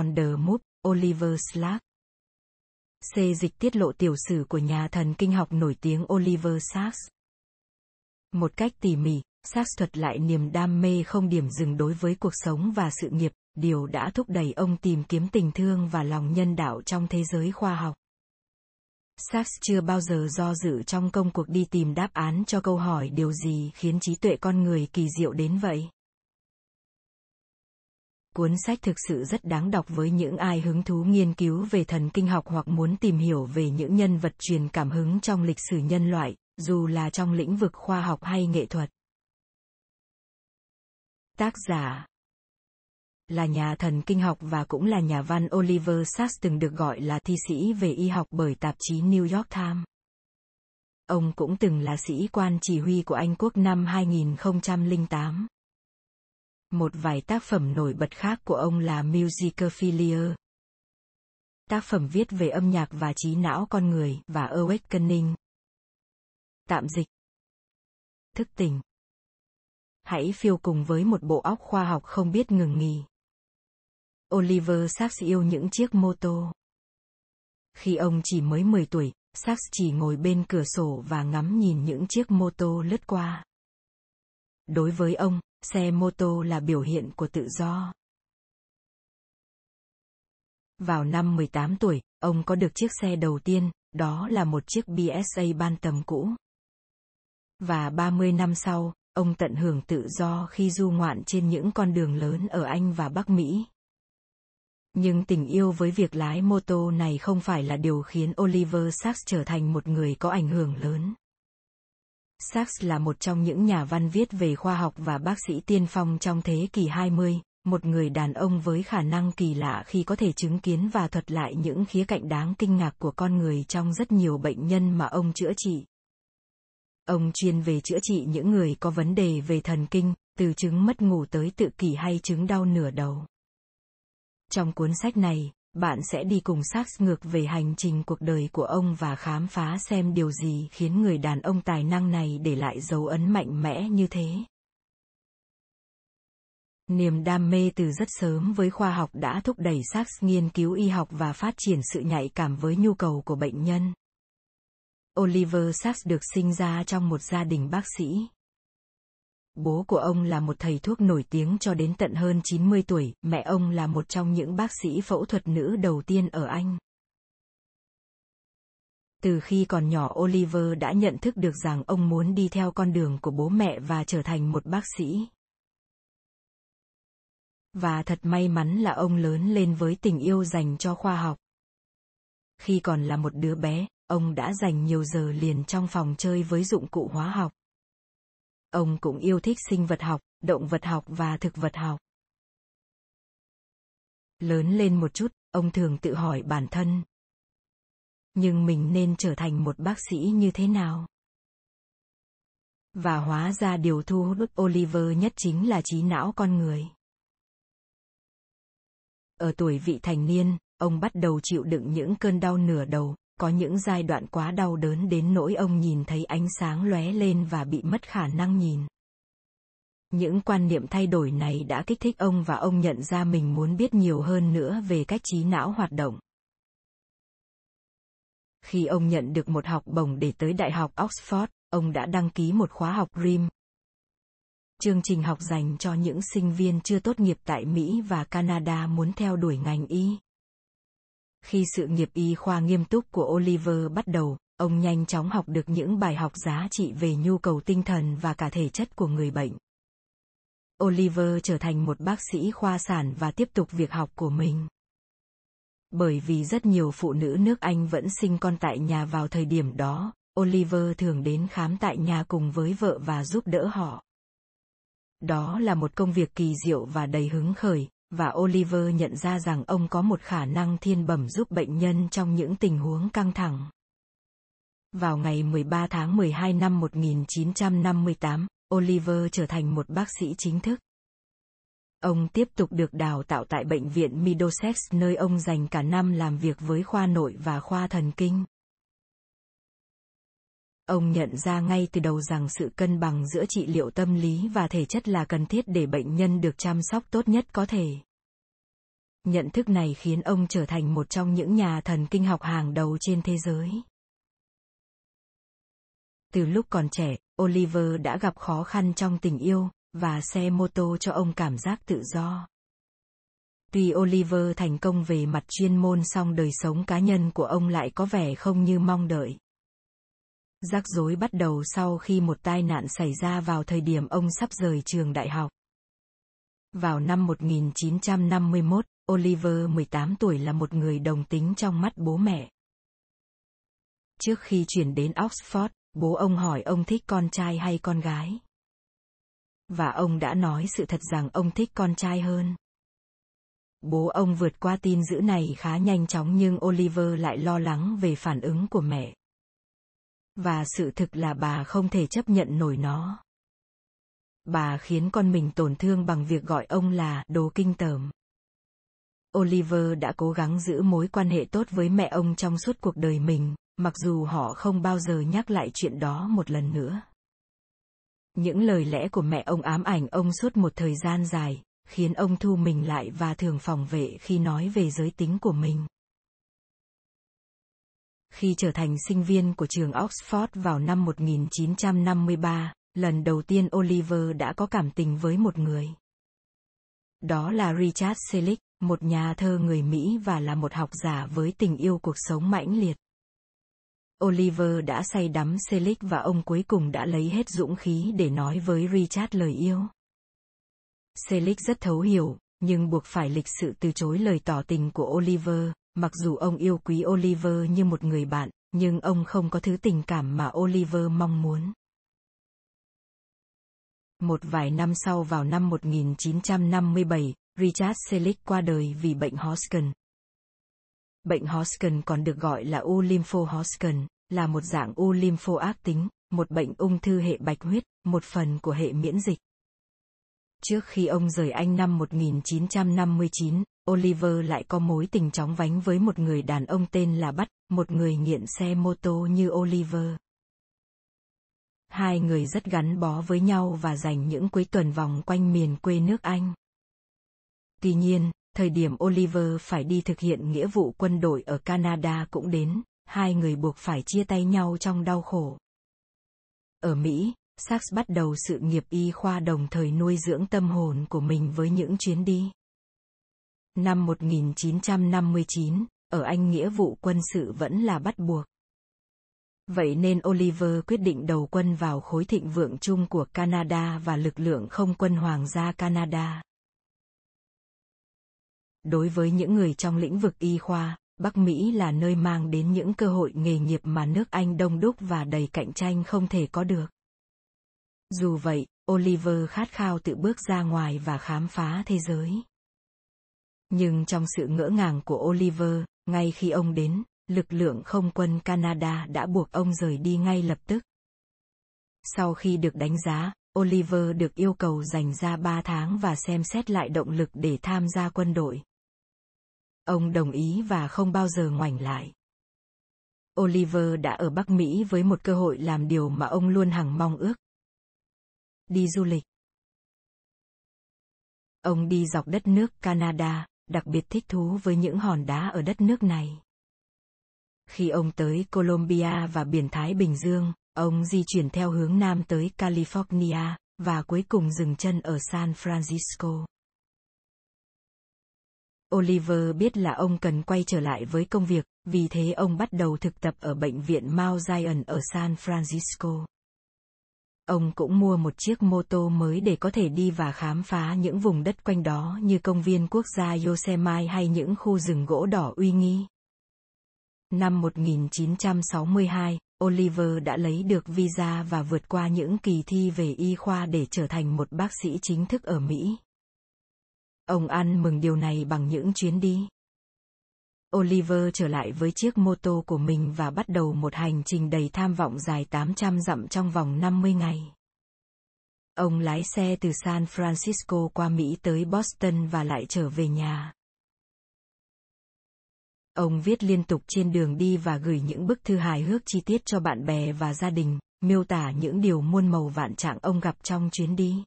On the Move, Oliver Slack. C. Dịch tiết lộ tiểu sử của nhà thần kinh học nổi tiếng Oliver Sacks. Một cách tỉ mỉ, Sacks thuật lại niềm đam mê không điểm dừng đối với cuộc sống và sự nghiệp, điều đã thúc đẩy ông tìm kiếm tình thương và lòng nhân đạo trong thế giới khoa học. Sacks chưa bao giờ do dự trong công cuộc đi tìm đáp án cho câu hỏi điều gì khiến trí tuệ con người kỳ diệu đến vậy. Cuốn sách thực sự rất đáng đọc với những ai hứng thú nghiên cứu về thần kinh học hoặc muốn tìm hiểu về những nhân vật truyền cảm hứng trong lịch sử nhân loại, dù là trong lĩnh vực khoa học hay nghệ thuật. Tác giả là nhà thần kinh học và cũng là nhà văn Oliver Sacks từng được gọi là thi sĩ về y học bởi tạp chí New York Times. Ông cũng từng là sĩ quan chỉ huy của Anh quốc năm 2008. Một vài tác phẩm nổi bật khác của ông là Musicophilia, tác phẩm viết về âm nhạc và trí não con người và Awakening. Tạm dịch. Thức tỉnh. Hãy phiêu cùng với một bộ óc khoa học không biết ngừng nghỉ. Oliver Sacks yêu những chiếc mô tô. Khi ông chỉ mới 10 tuổi, Sacks chỉ ngồi bên cửa sổ và ngắm nhìn những chiếc mô tô lướt qua. Đối với ông, xe mô tô là biểu hiện của tự do. Vào năm 18 tuổi, ông có được chiếc xe đầu tiên, đó là một chiếc BSA ban tầm cũ. Và 30 năm sau, ông tận hưởng tự do khi du ngoạn trên những con đường lớn ở Anh và Bắc Mỹ. Nhưng tình yêu với việc lái mô tô này không phải là điều khiến Oliver Sacks trở thành một người có ảnh hưởng lớn. Sachs là một trong những nhà văn viết về khoa học và bác sĩ tiên phong trong thế kỷ 20, một người đàn ông với khả năng kỳ lạ khi có thể chứng kiến và thuật lại những khía cạnh đáng kinh ngạc của con người trong rất nhiều bệnh nhân mà ông chữa trị. Ông chuyên về chữa trị những người có vấn đề về thần kinh, từ chứng mất ngủ tới tự kỷ hay chứng đau nửa đầu. Trong cuốn sách này, bạn sẽ đi cùng Sachs ngược về hành trình cuộc đời của ông và khám phá xem điều gì khiến người đàn ông tài năng này để lại dấu ấn mạnh mẽ như thế. Niềm đam mê từ rất sớm với khoa học đã thúc đẩy Sachs nghiên cứu y học và phát triển sự nhạy cảm với nhu cầu của bệnh nhân. Oliver Sacks được sinh ra trong một gia đình bác sĩ. Bố của ông là một thầy thuốc nổi tiếng cho đến tận hơn 90 tuổi, mẹ ông là một trong những bác sĩ phẫu thuật nữ đầu tiên ở Anh. Từ khi còn nhỏ Oliver đã nhận thức được rằng ông muốn đi theo con đường của bố mẹ và trở thành một bác sĩ. Và thật may mắn là ông lớn lên với tình yêu dành cho khoa học. Khi còn là một đứa bé, ông đã dành nhiều giờ liền trong phòng chơi với dụng cụ hóa học. Ông cũng yêu thích sinh vật học, động vật học và thực vật học. Lớn lên một chút, ông thường tự hỏi bản thân. Nhưng mình nên trở thành một bác sĩ như thế nào? Và hóa ra điều thu hút Oliver nhất chính là trí não con người. Ở tuổi vị thành niên, ông bắt đầu chịu đựng những cơn đau nửa đầu, có những giai đoạn quá đau đớn đến nỗi ông nhìn thấy ánh sáng lóe lên và bị mất khả năng nhìn. Những quan niệm thay đổi này đã kích thích ông và ông nhận ra mình muốn biết nhiều hơn nữa về cách trí não hoạt động. Khi ông nhận được một học bổng để tới đại học oxford, ông đã đăng ký một khóa học rim chương trình học dành cho những sinh viên chưa tốt nghiệp tại mỹ và canada muốn theo đuổi ngành y khi sự nghiệp y khoa nghiêm túc của Oliver bắt đầu, ông nhanh chóng học được những bài học giá trị về nhu cầu tinh thần và cả thể chất của người bệnh. Oliver trở thành một bác sĩ khoa sản và tiếp tục việc học của mình. Bởi vì rất nhiều phụ nữ nước Anh vẫn sinh con tại nhà vào thời điểm đó, Oliver thường đến khám tại nhà cùng với vợ và giúp đỡ họ. Đó là một công việc kỳ diệu và đầy hứng khởi, và Oliver nhận ra rằng ông có một khả năng thiên bẩm giúp bệnh nhân trong những tình huống căng thẳng. Vào ngày 13 tháng 12 năm 1958, Oliver trở thành một bác sĩ chính thức. Ông tiếp tục được đào tạo tại bệnh viện Middlesex nơi ông dành cả năm làm việc với khoa nội và khoa thần kinh. Ông nhận ra ngay từ đầu rằng sự cân bằng giữa trị liệu tâm lý và thể chất là cần thiết để bệnh nhân được chăm sóc tốt nhất có thể. nhận thức này khiến ông trở thành một trong những nhà thần kinh học hàng đầu trên thế giới. Từ lúc còn trẻ, Oliver đã gặp khó khăn trong tình yêu, và xe mô tô cho ông cảm giác tự do. Tuy Oliver thành công về mặt chuyên môn song đời sống cá nhân của ông lại có vẻ không như mong đợi. Rắc rối bắt đầu sau khi một tai nạn xảy ra vào thời điểm ông sắp rời trường đại học. Vào năm 1951, Oliver 18 tuổi là một người đồng tính trong mắt bố mẹ. Trước khi chuyển đến Oxford, bố ông hỏi ông thích con trai hay con gái. Và ông đã nói sự thật rằng ông thích con trai hơn. Bố ông vượt qua tin dữ này khá nhanh chóng nhưng Oliver lại lo lắng về phản ứng của mẹ. Và sự thực là bà không thể chấp nhận nổi nó. Bà khiến con mình tổn thương bằng việc gọi ông là đồ kinh tởm. Oliver đã cố gắng giữ mối quan hệ tốt với mẹ ông trong suốt cuộc đời mình, mặc dù họ không bao giờ nhắc lại chuyện đó một lần nữa. Những lời lẽ của mẹ ông ám ảnh ông suốt một thời gian dài, khiến ông thu mình lại và thường phòng vệ khi nói về giới tính của mình. Khi trở thành sinh viên của trường Oxford vào năm 1953, lần đầu tiên Oliver đã có cảm tình với một người. Đó là Richard Selick, một nhà thơ người Mỹ và là một học giả với tình yêu cuộc sống mãnh liệt. Oliver đã say đắm Selick và ông cuối cùng đã lấy hết dũng khí để nói với Richard lời yêu. Selick rất thấu hiểu, nhưng buộc phải lịch sự từ chối lời tỏ tình của Oliver, mặc dù ông yêu quý Oliver như một người bạn, nhưng ông không có thứ tình cảm mà Oliver mong muốn. Một vài năm sau vào năm 1957, Richard Selick qua đời vì bệnh Hodgkin. Bệnh Hodgkin còn được gọi là u lympho Hodgkin, là một dạng u lympho ác tính, một bệnh ung thư hệ bạch huyết, một phần của hệ miễn dịch. Trước khi ông rời Anh năm 1959, Oliver lại có mối tình chóng vánh với một người đàn ông tên là Bắt, một người nghiện xe mô tô như Oliver. Hai người rất gắn bó với nhau và dành những cuối tuần vòng quanh miền quê nước Anh. Tuy nhiên, thời điểm Oliver phải đi thực hiện nghĩa vụ quân đội ở Canada cũng đến, hai người buộc phải chia tay nhau trong đau khổ. Ở Mỹ, Sachs bắt đầu sự nghiệp y khoa đồng thời nuôi dưỡng tâm hồn của mình với những chuyến đi. Năm 1959, ở Anh nghĩa vụ quân sự vẫn là bắt buộc. Vậy nên Oliver quyết định đầu quân vào khối thịnh vượng chung của Canada và lực lượng không quân Hoàng gia Canada. Đối với những người trong lĩnh vực y khoa, Bắc Mỹ là nơi mang đến những cơ hội nghề nghiệp mà nước Anh đông đúc và đầy cạnh tranh không thể có được. Dù vậy, Oliver khát khao tự bước ra ngoài và khám phá thế giới. Nhưng trong sự ngỡ ngàng của Oliver, ngay khi ông đến, lực lượng không quân Canada đã buộc ông rời đi ngay lập tức. Sau khi được đánh giá, Oliver được yêu cầu dành ra 3 tháng và xem xét lại động lực để tham gia quân đội. Ông đồng ý và không bao giờ ngoảnh lại. Oliver đã ở Bắc Mỹ với một cơ hội làm điều mà ông luôn hằng mong ước. Đi du lịch. Ông đi dọc đất nước Canada, đặc biệt thích thú với những hòn đá ở đất nước này. Khi ông tới Colombia và biển Thái Bình Dương, ông di chuyển theo hướng nam tới California, và cuối cùng dừng chân ở San Francisco. Oliver biết là ông cần quay trở lại với công việc, vì thế ông bắt đầu thực tập ở bệnh viện Mount Zion ở San Francisco. Ông cũng mua một chiếc mô tô mới để có thể đi và khám phá những vùng đất quanh đó như công viên quốc gia Yosemite hay những khu rừng gỗ đỏ uy nghi. Năm 1962, Oliver đã lấy được visa và vượt qua những kỳ thi về y khoa để trở thành một bác sĩ chính thức ở Mỹ. Ông ăn mừng điều này bằng những chuyến đi. Oliver trở lại với chiếc mô tô của mình và bắt đầu một hành trình đầy tham vọng dài 800 dặm trong vòng 50 ngày. Ông lái xe từ San Francisco qua Mỹ tới Boston và lại trở về nhà. Ông viết liên tục trên đường đi và gửi những bức thư hài hước chi tiết cho bạn bè và gia đình, miêu tả những điều muôn màu vạn trạng ông gặp trong chuyến đi.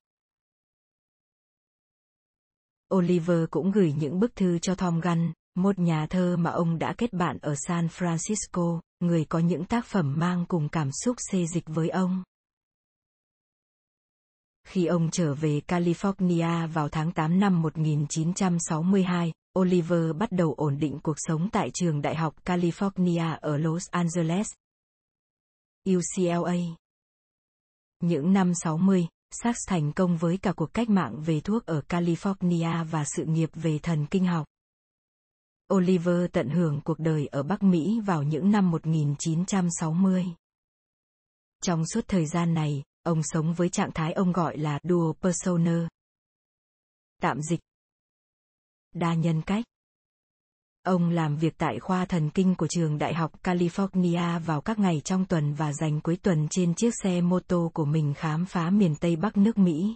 Oliver cũng gửi những bức thư cho Tom Gunn, một nhà thơ mà ông đã kết bạn ở San Francisco, người có những tác phẩm mang cùng cảm xúc xê dịch với ông. Khi ông trở về California vào tháng 8 năm 1962, Oliver bắt đầu ổn định cuộc sống tại trường Đại học California ở Los Angeles. UCLA. Những năm 60, Sachs thành công với cả cuộc cách mạng về thuốc ở California và sự nghiệp về thần kinh học. Oliver tận hưởng cuộc đời ở Bắc Mỹ vào những năm 1960. Trong suốt thời gian này, ông sống với trạng thái ông gọi là dual persona. Tạm dịch. Đa nhân cách. Ông làm việc tại khoa thần kinh của trường Đại học California vào các ngày trong tuần và dành cuối tuần trên chiếc xe mô tô của mình khám phá miền Tây Bắc nước Mỹ.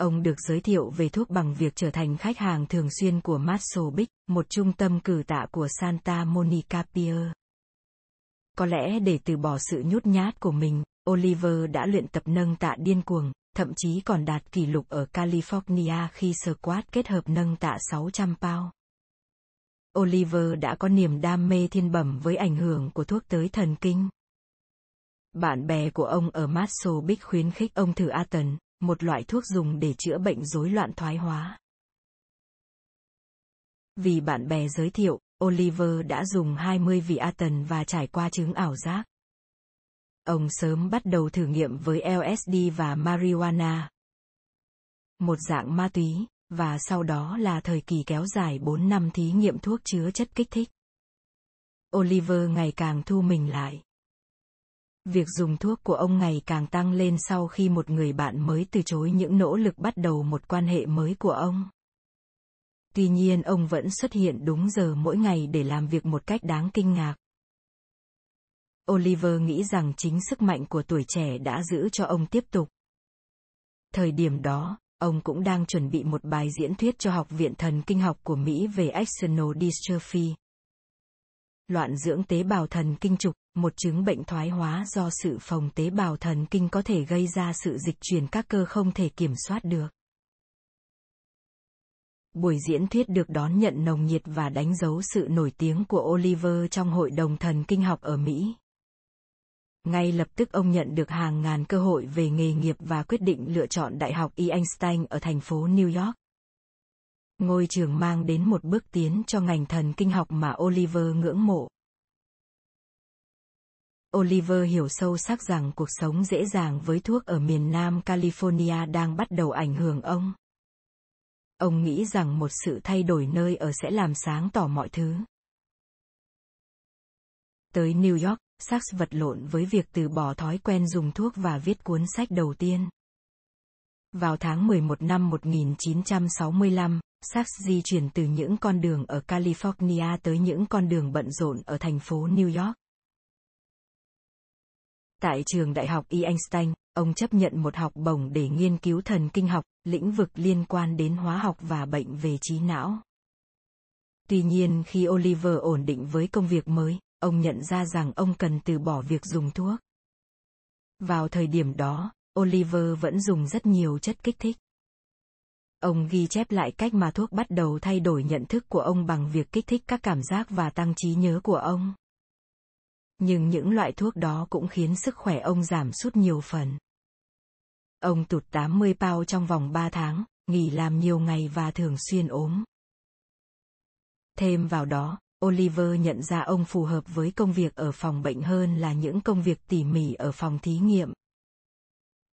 Ông được giới thiệu về thuốc bằng việc trở thành khách hàng thường xuyên của Marshall Big, một trung tâm cử tạ của Santa Monica Pier. Có lẽ để từ bỏ sự nhút nhát của mình, Oliver đã luyện tập nâng tạ điên cuồng, thậm chí còn đạt kỷ lục ở California khi squat kết hợp nâng tạ 600 pound. Oliver đã có niềm đam mê thiên bẩm với ảnh hưởng của thuốc tới thần kinh. Bạn bè của ông ở Marshall Big khuyến khích ông thử Aten, một loại thuốc dùng để chữa bệnh rối loạn thoái hóa. Vì bạn bè giới thiệu, Oliver đã dùng 20 vị Aten và trải qua chứng ảo giác. Ông sớm bắt đầu thử nghiệm với LSD và marijuana. Một dạng ma túy, và sau đó là thời kỳ kéo dài 4 năm thí nghiệm thuốc chứa chất kích thích. Oliver ngày càng thu mình lại. Việc dùng thuốc của ông ngày càng tăng lên sau khi một người bạn mới từ chối những nỗ lực bắt đầu một quan hệ mới của ông. Tuy nhiên ông vẫn xuất hiện đúng giờ mỗi ngày để làm việc một cách đáng kinh ngạc. Oliver nghĩ rằng chính sức mạnh của tuổi trẻ đã giữ cho ông tiếp tục. Thời điểm đó, ông cũng đang chuẩn bị một bài diễn thuyết cho Học viện Thần Kinh học của Mỹ về axonal dystrophy. Loạn dưỡng tế bào thần kinh trục, một chứng bệnh thoái hóa do sự phòng tế bào thần kinh có thể gây ra sự dịch chuyển các cơ không thể kiểm soát được. Buổi diễn thuyết được đón nhận nồng nhiệt và đánh dấu sự nổi tiếng của Oliver trong Hội đồng Thần Kinh học ở Mỹ. Ngay lập tức ông nhận được hàng ngàn cơ hội về nghề nghiệp và quyết định lựa chọn Đại học E. Einstein ở thành phố New York. Ngôi trường mang đến một bước tiến cho ngành thần kinh học mà Oliver ngưỡng mộ. Oliver hiểu sâu sắc rằng cuộc sống dễ dàng với thuốc ở miền Nam California đang bắt đầu ảnh hưởng ông. Ông nghĩ rằng một sự thay đổi nơi ở sẽ làm sáng tỏ mọi thứ. Tới New York, Sachs vật lộn với việc từ bỏ thói quen dùng thuốc và viết cuốn sách đầu tiên. Vào tháng 11 năm 1965, Sachs di chuyển từ những con đường ở California tới những con đường bận rộn ở thành phố New York. Tại trường đại học E. Einstein, ông chấp nhận một học bổng để nghiên cứu thần kinh học, lĩnh vực liên quan đến hóa học và bệnh về trí não. Tuy nhiên khi Oliver ổn định với công việc mới, ông nhận ra rằng ông cần từ bỏ việc dùng thuốc. Vào thời điểm đó, Oliver vẫn dùng rất nhiều chất kích thích. Ông ghi chép lại cách mà thuốc bắt đầu thay đổi nhận thức của ông bằng việc kích thích các cảm giác và tăng trí nhớ của ông. Nhưng những loại thuốc đó cũng khiến sức khỏe ông giảm sút nhiều phần. Ông tụt 80 pound trong vòng 3 tháng, nghỉ làm nhiều ngày và thường xuyên ốm. Thêm vào đó, Oliver nhận ra ông phù hợp với công việc ở phòng bệnh hơn là những công việc tỉ mỉ ở phòng thí nghiệm.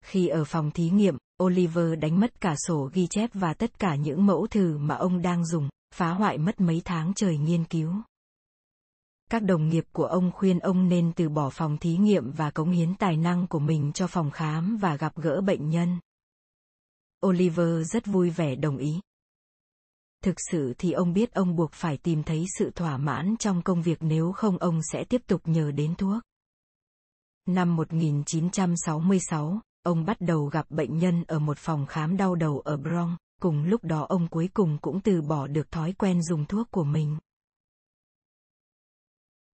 Khi ở phòng thí nghiệm, Oliver đánh mất cả sổ ghi chép và tất cả những mẫu thử mà ông đang dùng, phá hoại mất mấy tháng trời nghiên cứu. Các đồng nghiệp của ông khuyên ông nên từ bỏ phòng thí nghiệm và cống hiến tài năng của mình cho phòng khám và gặp gỡ bệnh nhân. Oliver rất vui vẻ đồng ý. Thực sự thì ông biết ông buộc phải tìm thấy sự thỏa mãn trong công việc nếu không ông sẽ tiếp tục nhờ đến thuốc. Năm 1966, ông bắt đầu gặp bệnh nhân ở một phòng khám đau đầu ở Bronx, cùng lúc đó ông cuối cùng cũng từ bỏ được thói quen dùng thuốc của mình.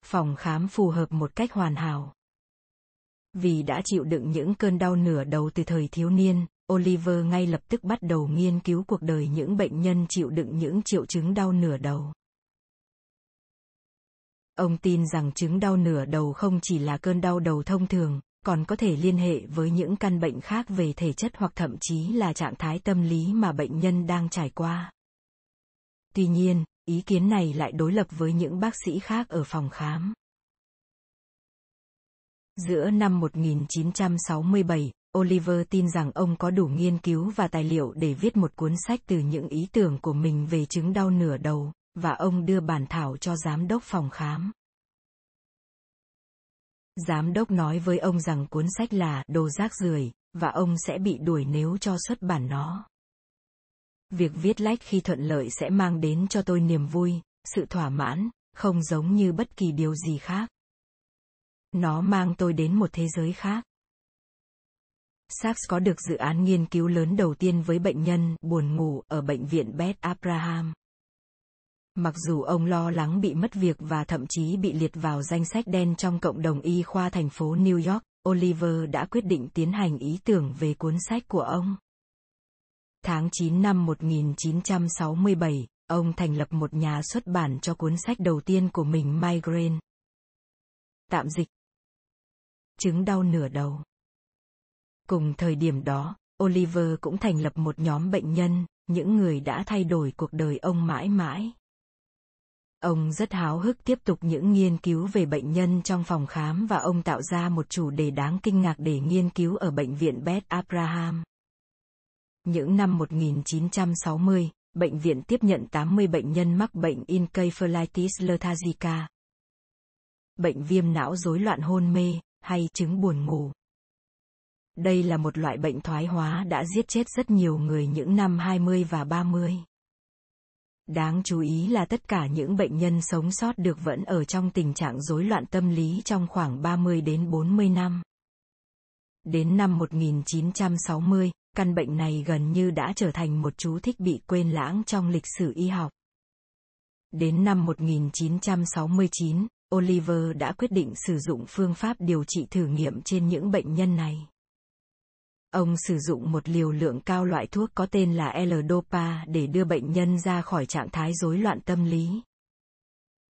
Phòng khám phù hợp một cách hoàn hảo. Vì đã chịu đựng những cơn đau nửa đầu từ thời thiếu niên, Oliver ngay lập tức bắt đầu nghiên cứu cuộc đời những bệnh nhân chịu đựng những triệu chứng đau nửa đầu. Ông tin rằng chứng đau nửa đầu không chỉ là cơn đau đầu thông thường, còn có thể liên hệ với những căn bệnh khác về thể chất hoặc thậm chí là trạng thái tâm lý mà bệnh nhân đang trải qua. Tuy nhiên, ý kiến này lại đối lập với những bác sĩ khác ở phòng khám. Giữa năm 1967, Oliver tin rằng ông có đủ nghiên cứu và tài liệu để viết một cuốn sách từ những ý tưởng của mình về chứng đau nửa đầu, và ông đưa bản thảo cho giám đốc phòng khám. Giám đốc nói với ông rằng cuốn sách là đồ rác rưởi và ông sẽ bị đuổi nếu cho xuất bản nó. Việc viết lách khi thuận lợi sẽ mang đến cho tôi niềm vui, sự thỏa mãn, không giống như bất kỳ điều gì khác. Nó mang tôi đến một thế giới khác. Sachs có được dự án nghiên cứu lớn đầu tiên với bệnh nhân buồn ngủ ở bệnh viện Beth Abraham. Mặc dù ông lo lắng bị mất việc và thậm chí bị liệt vào danh sách đen trong cộng đồng y khoa thành phố New York, Oliver đã quyết định tiến hành ý tưởng về cuốn sách của ông. Tháng 9 năm 1967, ông thành lập một nhà xuất bản cho cuốn sách đầu tiên của mình Migraine. Tạm dịch. Chứng đau nửa đầu. Cùng thời điểm đó, Oliver cũng thành lập một nhóm bệnh nhân, những người đã thay đổi cuộc đời ông mãi mãi. Ông rất háo hức tiếp tục những nghiên cứu về bệnh nhân trong phòng khám và ông tạo ra một chủ đề đáng kinh ngạc để nghiên cứu ở bệnh viện Beth Abraham. Những năm 1960, bệnh viện tiếp nhận 80 bệnh nhân mắc bệnh encephalitis lethargica. Bệnh viêm não rối loạn hôn mê, hay chứng buồn ngủ. Đây là một loại bệnh thoái hóa đã giết chết rất nhiều người những năm 20 và 30. Đáng chú ý là tất cả những bệnh nhân sống sót được vẫn ở trong tình trạng rối loạn tâm lý trong khoảng 30 đến 40 năm. Đến năm 1960, căn bệnh này gần như đã trở thành một chú thích bị quên lãng trong lịch sử y học. Đến năm 1969, Oliver đã quyết định sử dụng phương pháp điều trị thử nghiệm trên những bệnh nhân này. Ông sử dụng một liều lượng cao loại thuốc có tên là L-Dopa để đưa bệnh nhân ra khỏi trạng thái rối loạn tâm lý.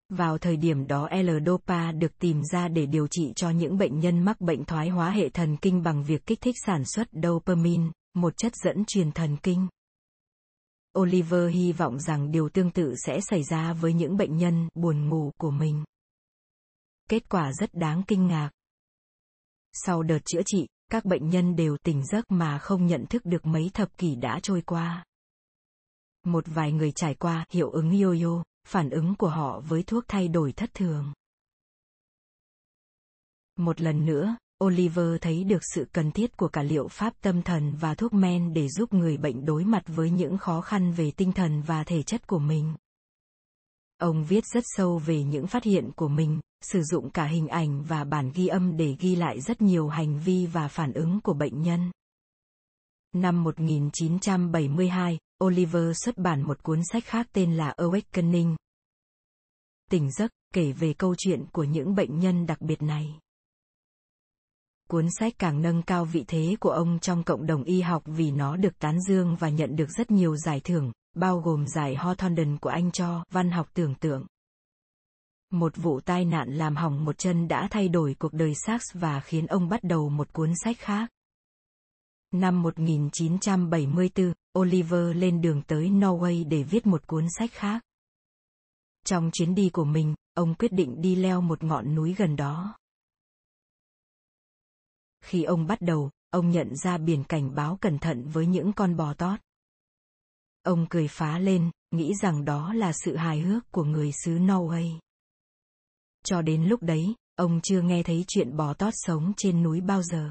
Vào thời điểm đó L-Dopa được tìm ra để điều trị cho những bệnh nhân mắc bệnh thoái hóa hệ thần kinh bằng việc kích thích sản xuất dopamine, một chất dẫn truyền thần kinh. Oliver hy vọng rằng điều tương tự sẽ xảy ra với những bệnh nhân buồn ngủ của mình. Kết quả rất đáng kinh ngạc. Sau đợt chữa trị, các bệnh nhân đều tỉnh giấc mà không nhận thức được mấy thập kỷ đã trôi qua. Một vài người trải qua hiệu ứng yo-yo, phản ứng của họ với thuốc thay đổi thất thường. Một lần nữa, Oliver thấy được sự cần thiết của cả liệu pháp tâm thần và thuốc men để giúp người bệnh đối mặt với những khó khăn về tinh thần và thể chất của mình. Ông viết rất sâu về những phát hiện của mình, sử dụng cả hình ảnh và bản ghi âm để ghi lại rất nhiều hành vi và phản ứng của bệnh nhân. Năm 1972, Oliver xuất bản một cuốn sách khác tên là Awakening. Tỉnh giấc, kể về câu chuyện của những bệnh nhân đặc biệt này. Cuốn sách càng nâng cao vị thế của ông trong cộng đồng y học vì nó được tán dương và nhận được rất nhiều giải thưởng, bao gồm giải Hawthornden của anh cho văn học tưởng tượng. Một vụ tai nạn làm hỏng một chân đã thay đổi cuộc đời Sachs và khiến ông bắt đầu một cuốn sách khác. Năm 1974, Oliver lên đường tới Norway để viết một cuốn sách khác. Trong chuyến đi của mình, ông quyết định đi leo một ngọn núi gần đó. Khi ông bắt đầu, ông nhận ra biển cảnh báo cẩn thận với những con bò tót. Ông cười phá lên, nghĩ rằng đó là sự hài hước của người xứ Norway. Cho đến lúc đấy, ông chưa nghe thấy chuyện bò tót sống trên núi bao giờ.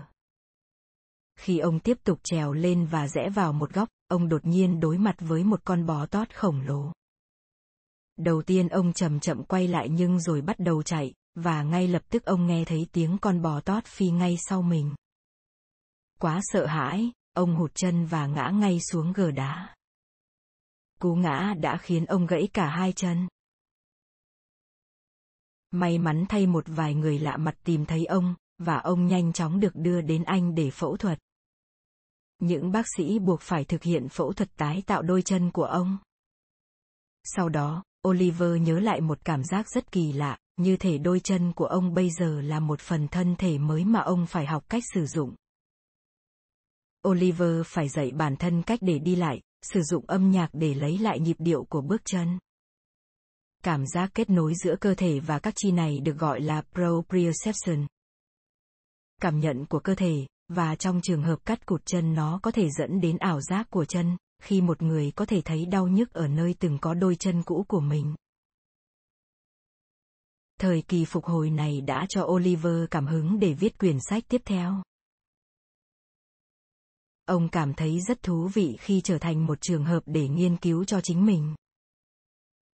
Khi ông tiếp tục trèo lên và rẽ vào một góc, ông đột nhiên đối mặt với một con bò tót khổng lồ. Đầu tiên ông chậm chậm quay lại nhưng rồi bắt đầu chạy, và ngay lập tức ông nghe thấy tiếng con bò tót phi ngay sau mình. Quá sợ hãi, ông hụt chân và ngã ngay xuống gờ đá. Cú ngã đã khiến ông gãy cả hai chân. May mắn thay một vài người lạ mặt tìm thấy ông, và ông nhanh chóng được đưa đến Anh để phẫu thuật. những bác sĩ buộc phải thực hiện phẫu thuật tái tạo đôi chân của ông. Sau đó, Oliver nhớ lại một cảm giác rất kỳ lạ, như thể đôi chân của ông bây giờ là một phần thân thể mới mà ông phải học cách sử dụng. Oliver phải dạy bản thân cách để đi lại, sử dụng âm nhạc để lấy lại nhịp điệu của bước chân. Cảm giác kết nối giữa cơ thể và các chi này được gọi là proprioception. Cảm nhận của cơ thể, và trong trường hợp cắt cụt chân nó có thể dẫn đến ảo giác của chân, khi một người có thể thấy đau nhức ở nơi từng có đôi chân cũ của mình. Thời kỳ phục hồi này đã cho Oliver cảm hứng để viết quyển sách tiếp theo. Ông cảm thấy rất thú vị khi trở thành một trường hợp để nghiên cứu cho chính mình.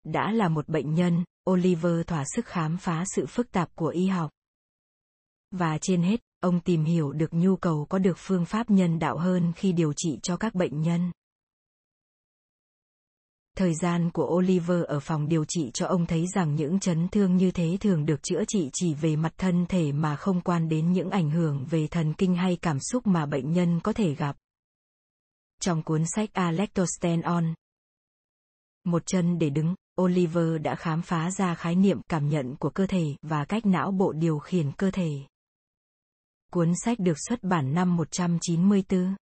Đã là một bệnh nhân, Oliver thỏa sức khám phá sự phức tạp của y học. Và trên hết, ông tìm hiểu được nhu cầu có được phương pháp nhân đạo hơn khi điều trị cho các bệnh nhân. Thời gian của Oliver ở phòng điều trị cho ông thấy rằng những chấn thương như thế thường được chữa trị chỉ về mặt thân thể mà không quan đến những ảnh hưởng về thần kinh hay cảm xúc mà bệnh nhân có thể gặp. Trong cuốn sách Alectosten On, Một chân để đứng, Oliver đã khám phá ra khái niệm cảm nhận của cơ thể và cách não bộ điều khiển cơ thể. Cuốn sách được xuất bản năm 194.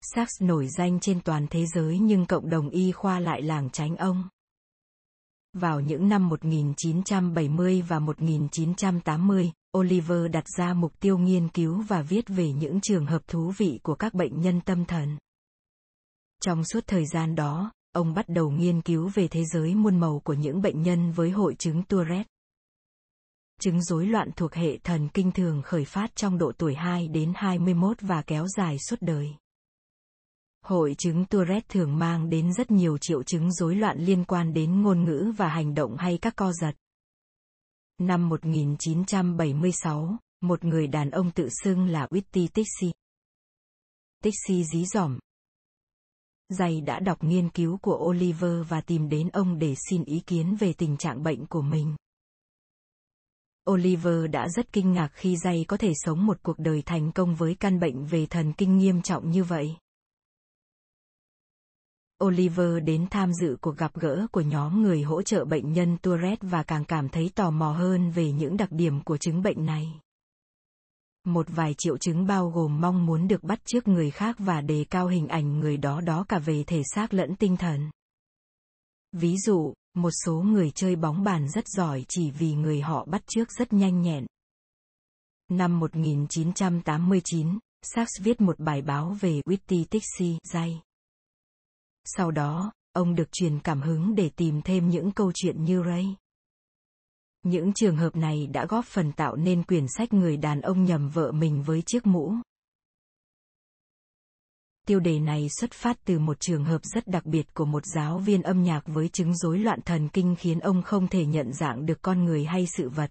Sachs nổi danh trên toàn thế giới nhưng cộng đồng y khoa lại làng tránh ông. Vào những năm 1970 và 1980, Oliver đặt ra mục tiêu nghiên cứu và viết về những trường hợp thú vị của các bệnh nhân tâm thần. Trong suốt thời gian đó, ông bắt đầu nghiên cứu về thế giới muôn màu của những bệnh nhân với hội chứng Tourette. Chứng rối loạn thuộc hệ thần kinh thường khởi phát trong độ tuổi 2 đến 21 và kéo dài suốt đời. Hội chứng Tourette thường mang đến rất nhiều triệu chứng rối loạn liên quan đến ngôn ngữ và hành động hay các co giật. Năm 1976, một người đàn ông tự xưng là Whitty Tixi. Tixi dí dỏm. Dày đã đọc nghiên cứu của Oliver và tìm đến ông để xin ý kiến về tình trạng bệnh của mình. Oliver đã rất kinh ngạc khi Dày có thể sống một cuộc đời thành công với căn bệnh về thần kinh nghiêm trọng như vậy. Oliver đến tham dự cuộc gặp gỡ của nhóm người hỗ trợ bệnh nhân Tourette và càng cảm thấy tò mò hơn về những đặc điểm của chứng bệnh này. Một vài triệu chứng bao gồm mong muốn được bắt chước người khác và đề cao hình ảnh người đó đó cả về thể xác lẫn tinh thần. Ví dụ, một số người chơi bóng bàn rất giỏi chỉ vì người họ bắt chước rất nhanh nhẹn. Năm 1989, Sachs viết một bài báo về Witty Tixi, dây. Sau đó, ông được truyền cảm hứng để tìm thêm những câu chuyện như Ray. Những trường hợp này đã góp phần tạo nên quyển sách người đàn ông nhầm vợ mình với chiếc mũ. Tiêu đề này xuất phát từ một trường hợp rất đặc biệt của một giáo viên âm nhạc với chứng rối loạn thần kinh khiến ông không thể nhận dạng được con người hay sự vật.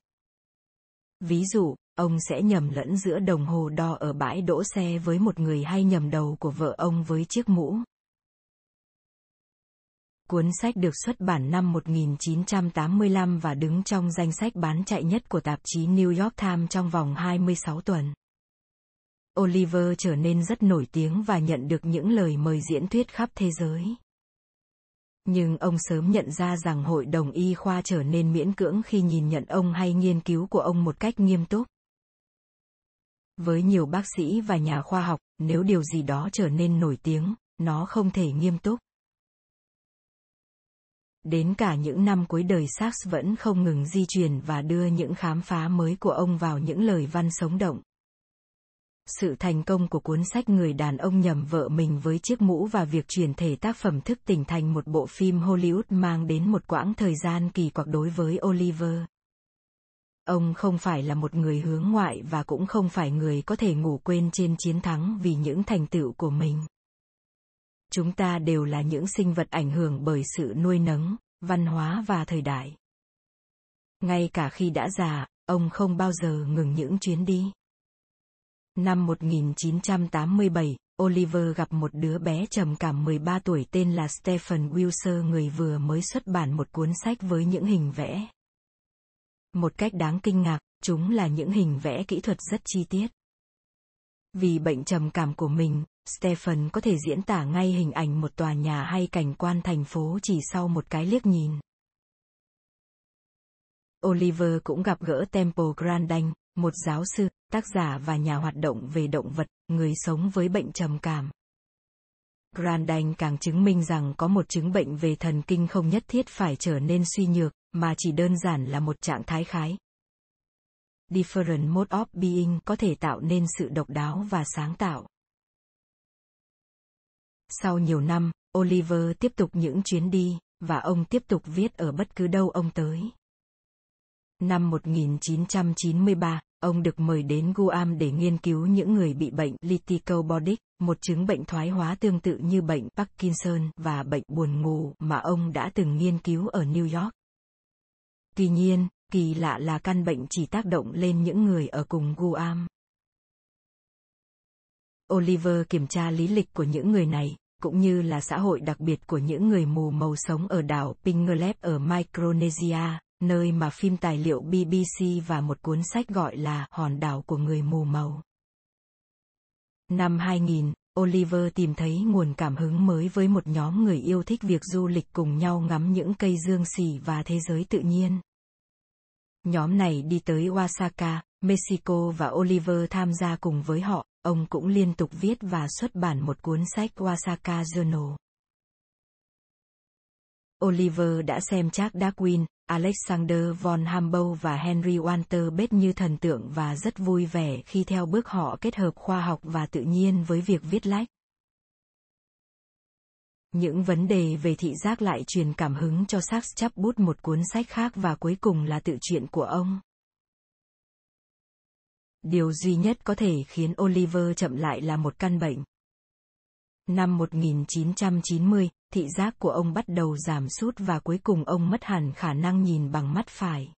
Ví dụ, ông sẽ nhầm lẫn giữa đồng hồ đo ở bãi đỗ xe với một người hay nhầm đầu của vợ ông với chiếc mũ. Cuốn sách được xuất bản năm 1985 và đứng trong danh sách bán chạy nhất của tạp chí New York Times trong vòng 26 tuần. Oliver trở nên rất nổi tiếng và nhận được những lời mời diễn thuyết khắp thế giới. Nhưng ông sớm nhận ra rằng hội đồng y khoa trở nên miễn cưỡng khi nhìn nhận ông hay nghiên cứu của ông một cách nghiêm túc. Với nhiều bác sĩ và nhà khoa học, nếu điều gì đó trở nên nổi tiếng, nó không thể nghiêm túc. Đến cả những năm cuối đời Sachs vẫn không ngừng di truyền và đưa những khám phá mới của ông vào những lời văn sống động. Sự thành công của cuốn sách Người đàn ông nhầm vợ mình với chiếc mũ và việc chuyển thể tác phẩm thức tỉnh thành một bộ phim Hollywood mang đến một quãng thời gian kỳ quặc đối với Oliver. Ông không phải là một người hướng ngoại và cũng không phải người có thể ngủ quên trên chiến thắng vì những thành tựu của mình chúng ta đều là những sinh vật ảnh hưởng bởi sự nuôi nấng văn hóa và thời đại ngay cả khi đã già ông không bao giờ ngừng những chuyến đi năm 1987, Oliver gặp một đứa bé trầm cảm 13 tuổi tên là Stephen Wilson người vừa mới xuất bản một cuốn sách với những hình vẽ. Một cách đáng kinh ngạc, chúng là những hình vẽ kỹ thuật rất chi tiết. Vì bệnh trầm cảm của mình, Stephen có thể diễn tả ngay hình ảnh một tòa nhà hay cảnh quan thành phố chỉ sau một cái liếc nhìn. Oliver cũng gặp gỡ Temple Grandin, một giáo sư, tác giả và nhà hoạt động về động vật, người sống với bệnh trầm cảm. Grandin càng chứng minh rằng có một chứng bệnh về thần kinh không nhất thiết phải trở nên suy nhược, mà chỉ đơn giản là một trạng thái khái. Different mode of being có thể tạo nên sự độc đáo và sáng tạo. Sau nhiều năm, Oliver tiếp tục những chuyến đi, và ông tiếp tục viết ở bất cứ đâu ông tới. Năm 1993, ông được mời đến Guam để nghiên cứu những người bị bệnh Lyticobodic, một chứng bệnh thoái hóa tương tự như bệnh Parkinson và bệnh buồn ngủ mà ông đã từng nghiên cứu ở New York. Tuy nhiên, kỳ lạ là căn bệnh chỉ tác động lên những người ở cùng Guam. Oliver kiểm tra lý lịch của những người này, cũng như là xã hội đặc biệt của những người mù màu sống ở đảo Pingelep ở Micronesia, nơi mà phim tài liệu BBC và một cuốn sách gọi là Hòn đảo của người mù màu. Năm 2000, Oliver tìm thấy nguồn cảm hứng mới với một nhóm người yêu thích việc du lịch cùng nhau ngắm những cây dương xỉ và thế giới tự nhiên. Nhóm này đi tới Oaxaca, Mexico và Oliver tham gia cùng với họ, ông cũng liên tục viết và xuất bản một cuốn sách Oaxaca Journal. Oliver đã xem Charles Darwin, Alexander von Humboldt và Henry Walter Bate như thần tượng và rất vui vẻ khi theo bước họ kết hợp khoa học và tự nhiên với việc viết lách. Những vấn đề về thị giác lại truyền cảm hứng cho Sachs chấp bút một cuốn sách khác và cuối cùng là tự truyện của ông. Điều duy nhất có thể khiến Oliver chậm lại là một căn bệnh. Năm 1990, thị giác của ông bắt đầu giảm sút và cuối cùng ông mất hẳn khả năng nhìn bằng mắt phải.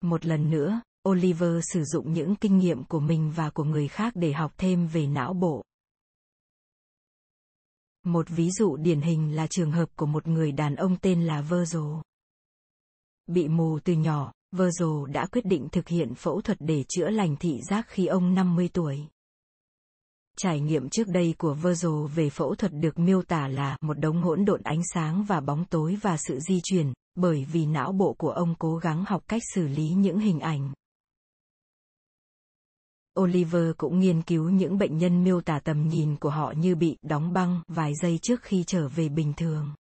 Một lần nữa, Oliver sử dụng những kinh nghiệm của mình và của người khác để học thêm về não bộ. Một ví dụ điển hình là trường hợp của một người đàn ông tên là Virgil. Bị mù từ nhỏ, Virgil đã quyết định thực hiện phẫu thuật để chữa lành thị giác khi ông 50 tuổi. Trải nghiệm trước đây của Virgil về phẫu thuật được miêu tả là một đống hỗn độn ánh sáng và bóng tối và sự di chuyển, bởi vì não bộ của ông cố gắng học cách xử lý những hình ảnh. Oliver cũng nghiên cứu những bệnh nhân miêu tả tầm nhìn của họ như bị đóng băng vài giây trước khi trở về bình thường.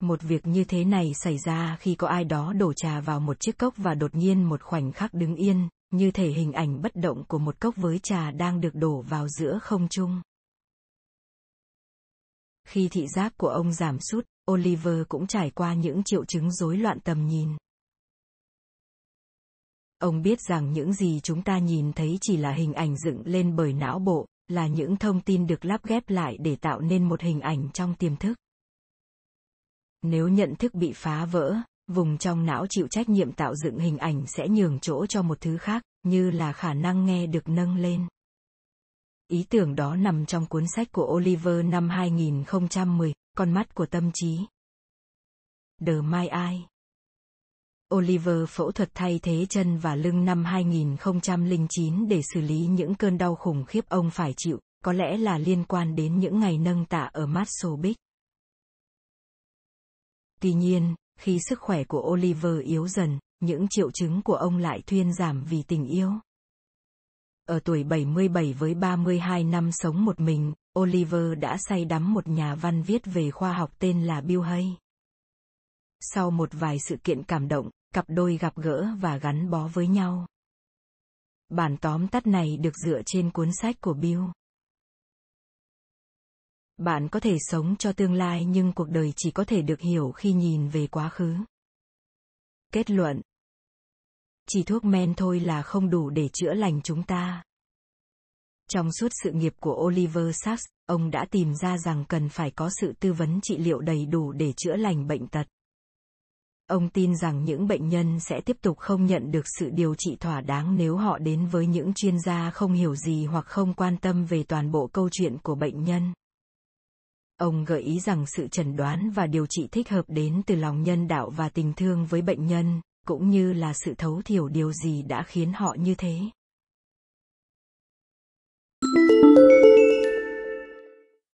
Một việc như thế này xảy ra khi có ai đó đổ trà vào một chiếc cốc và đột nhiên một khoảnh khắc đứng yên, như thể hình ảnh bất động của một cốc với trà đang được đổ vào giữa không trung. Khi thị giác của ông giảm sút, Oliver cũng trải qua những triệu chứng rối loạn tầm nhìn. Ông biết rằng những gì chúng ta nhìn thấy chỉ là hình ảnh dựng lên bởi não bộ, là những thông tin được lắp ghép lại để tạo nên một hình ảnh trong tiềm thức. Nếu nhận thức bị phá vỡ, vùng trong não chịu trách nhiệm tạo dựng hình ảnh sẽ nhường chỗ cho một thứ khác, như là khả năng nghe được nâng lên. Ý tưởng đó nằm trong cuốn sách của Oliver năm 2010, Con mắt của tâm trí. The My Eye. Oliver phẫu thuật thay thế chân và lưng năm 2009 để xử lý những cơn đau khủng khiếp ông phải chịu, có lẽ là liên quan đến những ngày nâng tạ ở Muscle Beach. Tuy nhiên, khi sức khỏe của Oliver yếu dần, những triệu chứng của ông lại thuyên giảm vì tình yêu. Ở tuổi 77 với 32 năm sống một mình, Oliver đã say đắm một nhà văn viết về khoa học tên là Bill Hay. Sau một vài sự kiện cảm động, cặp đôi gặp gỡ và gắn bó với nhau. Bản tóm tắt này được dựa trên cuốn sách của Bill. Bạn có thể sống cho tương lai nhưng cuộc đời chỉ có thể được hiểu khi nhìn về quá khứ. Kết luận Chỉ thuốc men thôi là không đủ để chữa lành chúng ta. Trong suốt sự nghiệp của Oliver Sacks, ông đã tìm ra rằng cần phải có sự tư vấn trị liệu đầy đủ để chữa lành bệnh tật. Ông tin rằng những bệnh nhân sẽ tiếp tục không nhận được sự điều trị thỏa đáng nếu họ đến với những chuyên gia không hiểu gì hoặc không quan tâm về toàn bộ câu chuyện của bệnh nhân ông gợi ý rằng sự chẩn đoán và điều trị thích hợp đến từ lòng nhân đạo và tình thương với bệnh nhân, cũng như là sự thấu hiểu điều gì đã khiến họ như thế.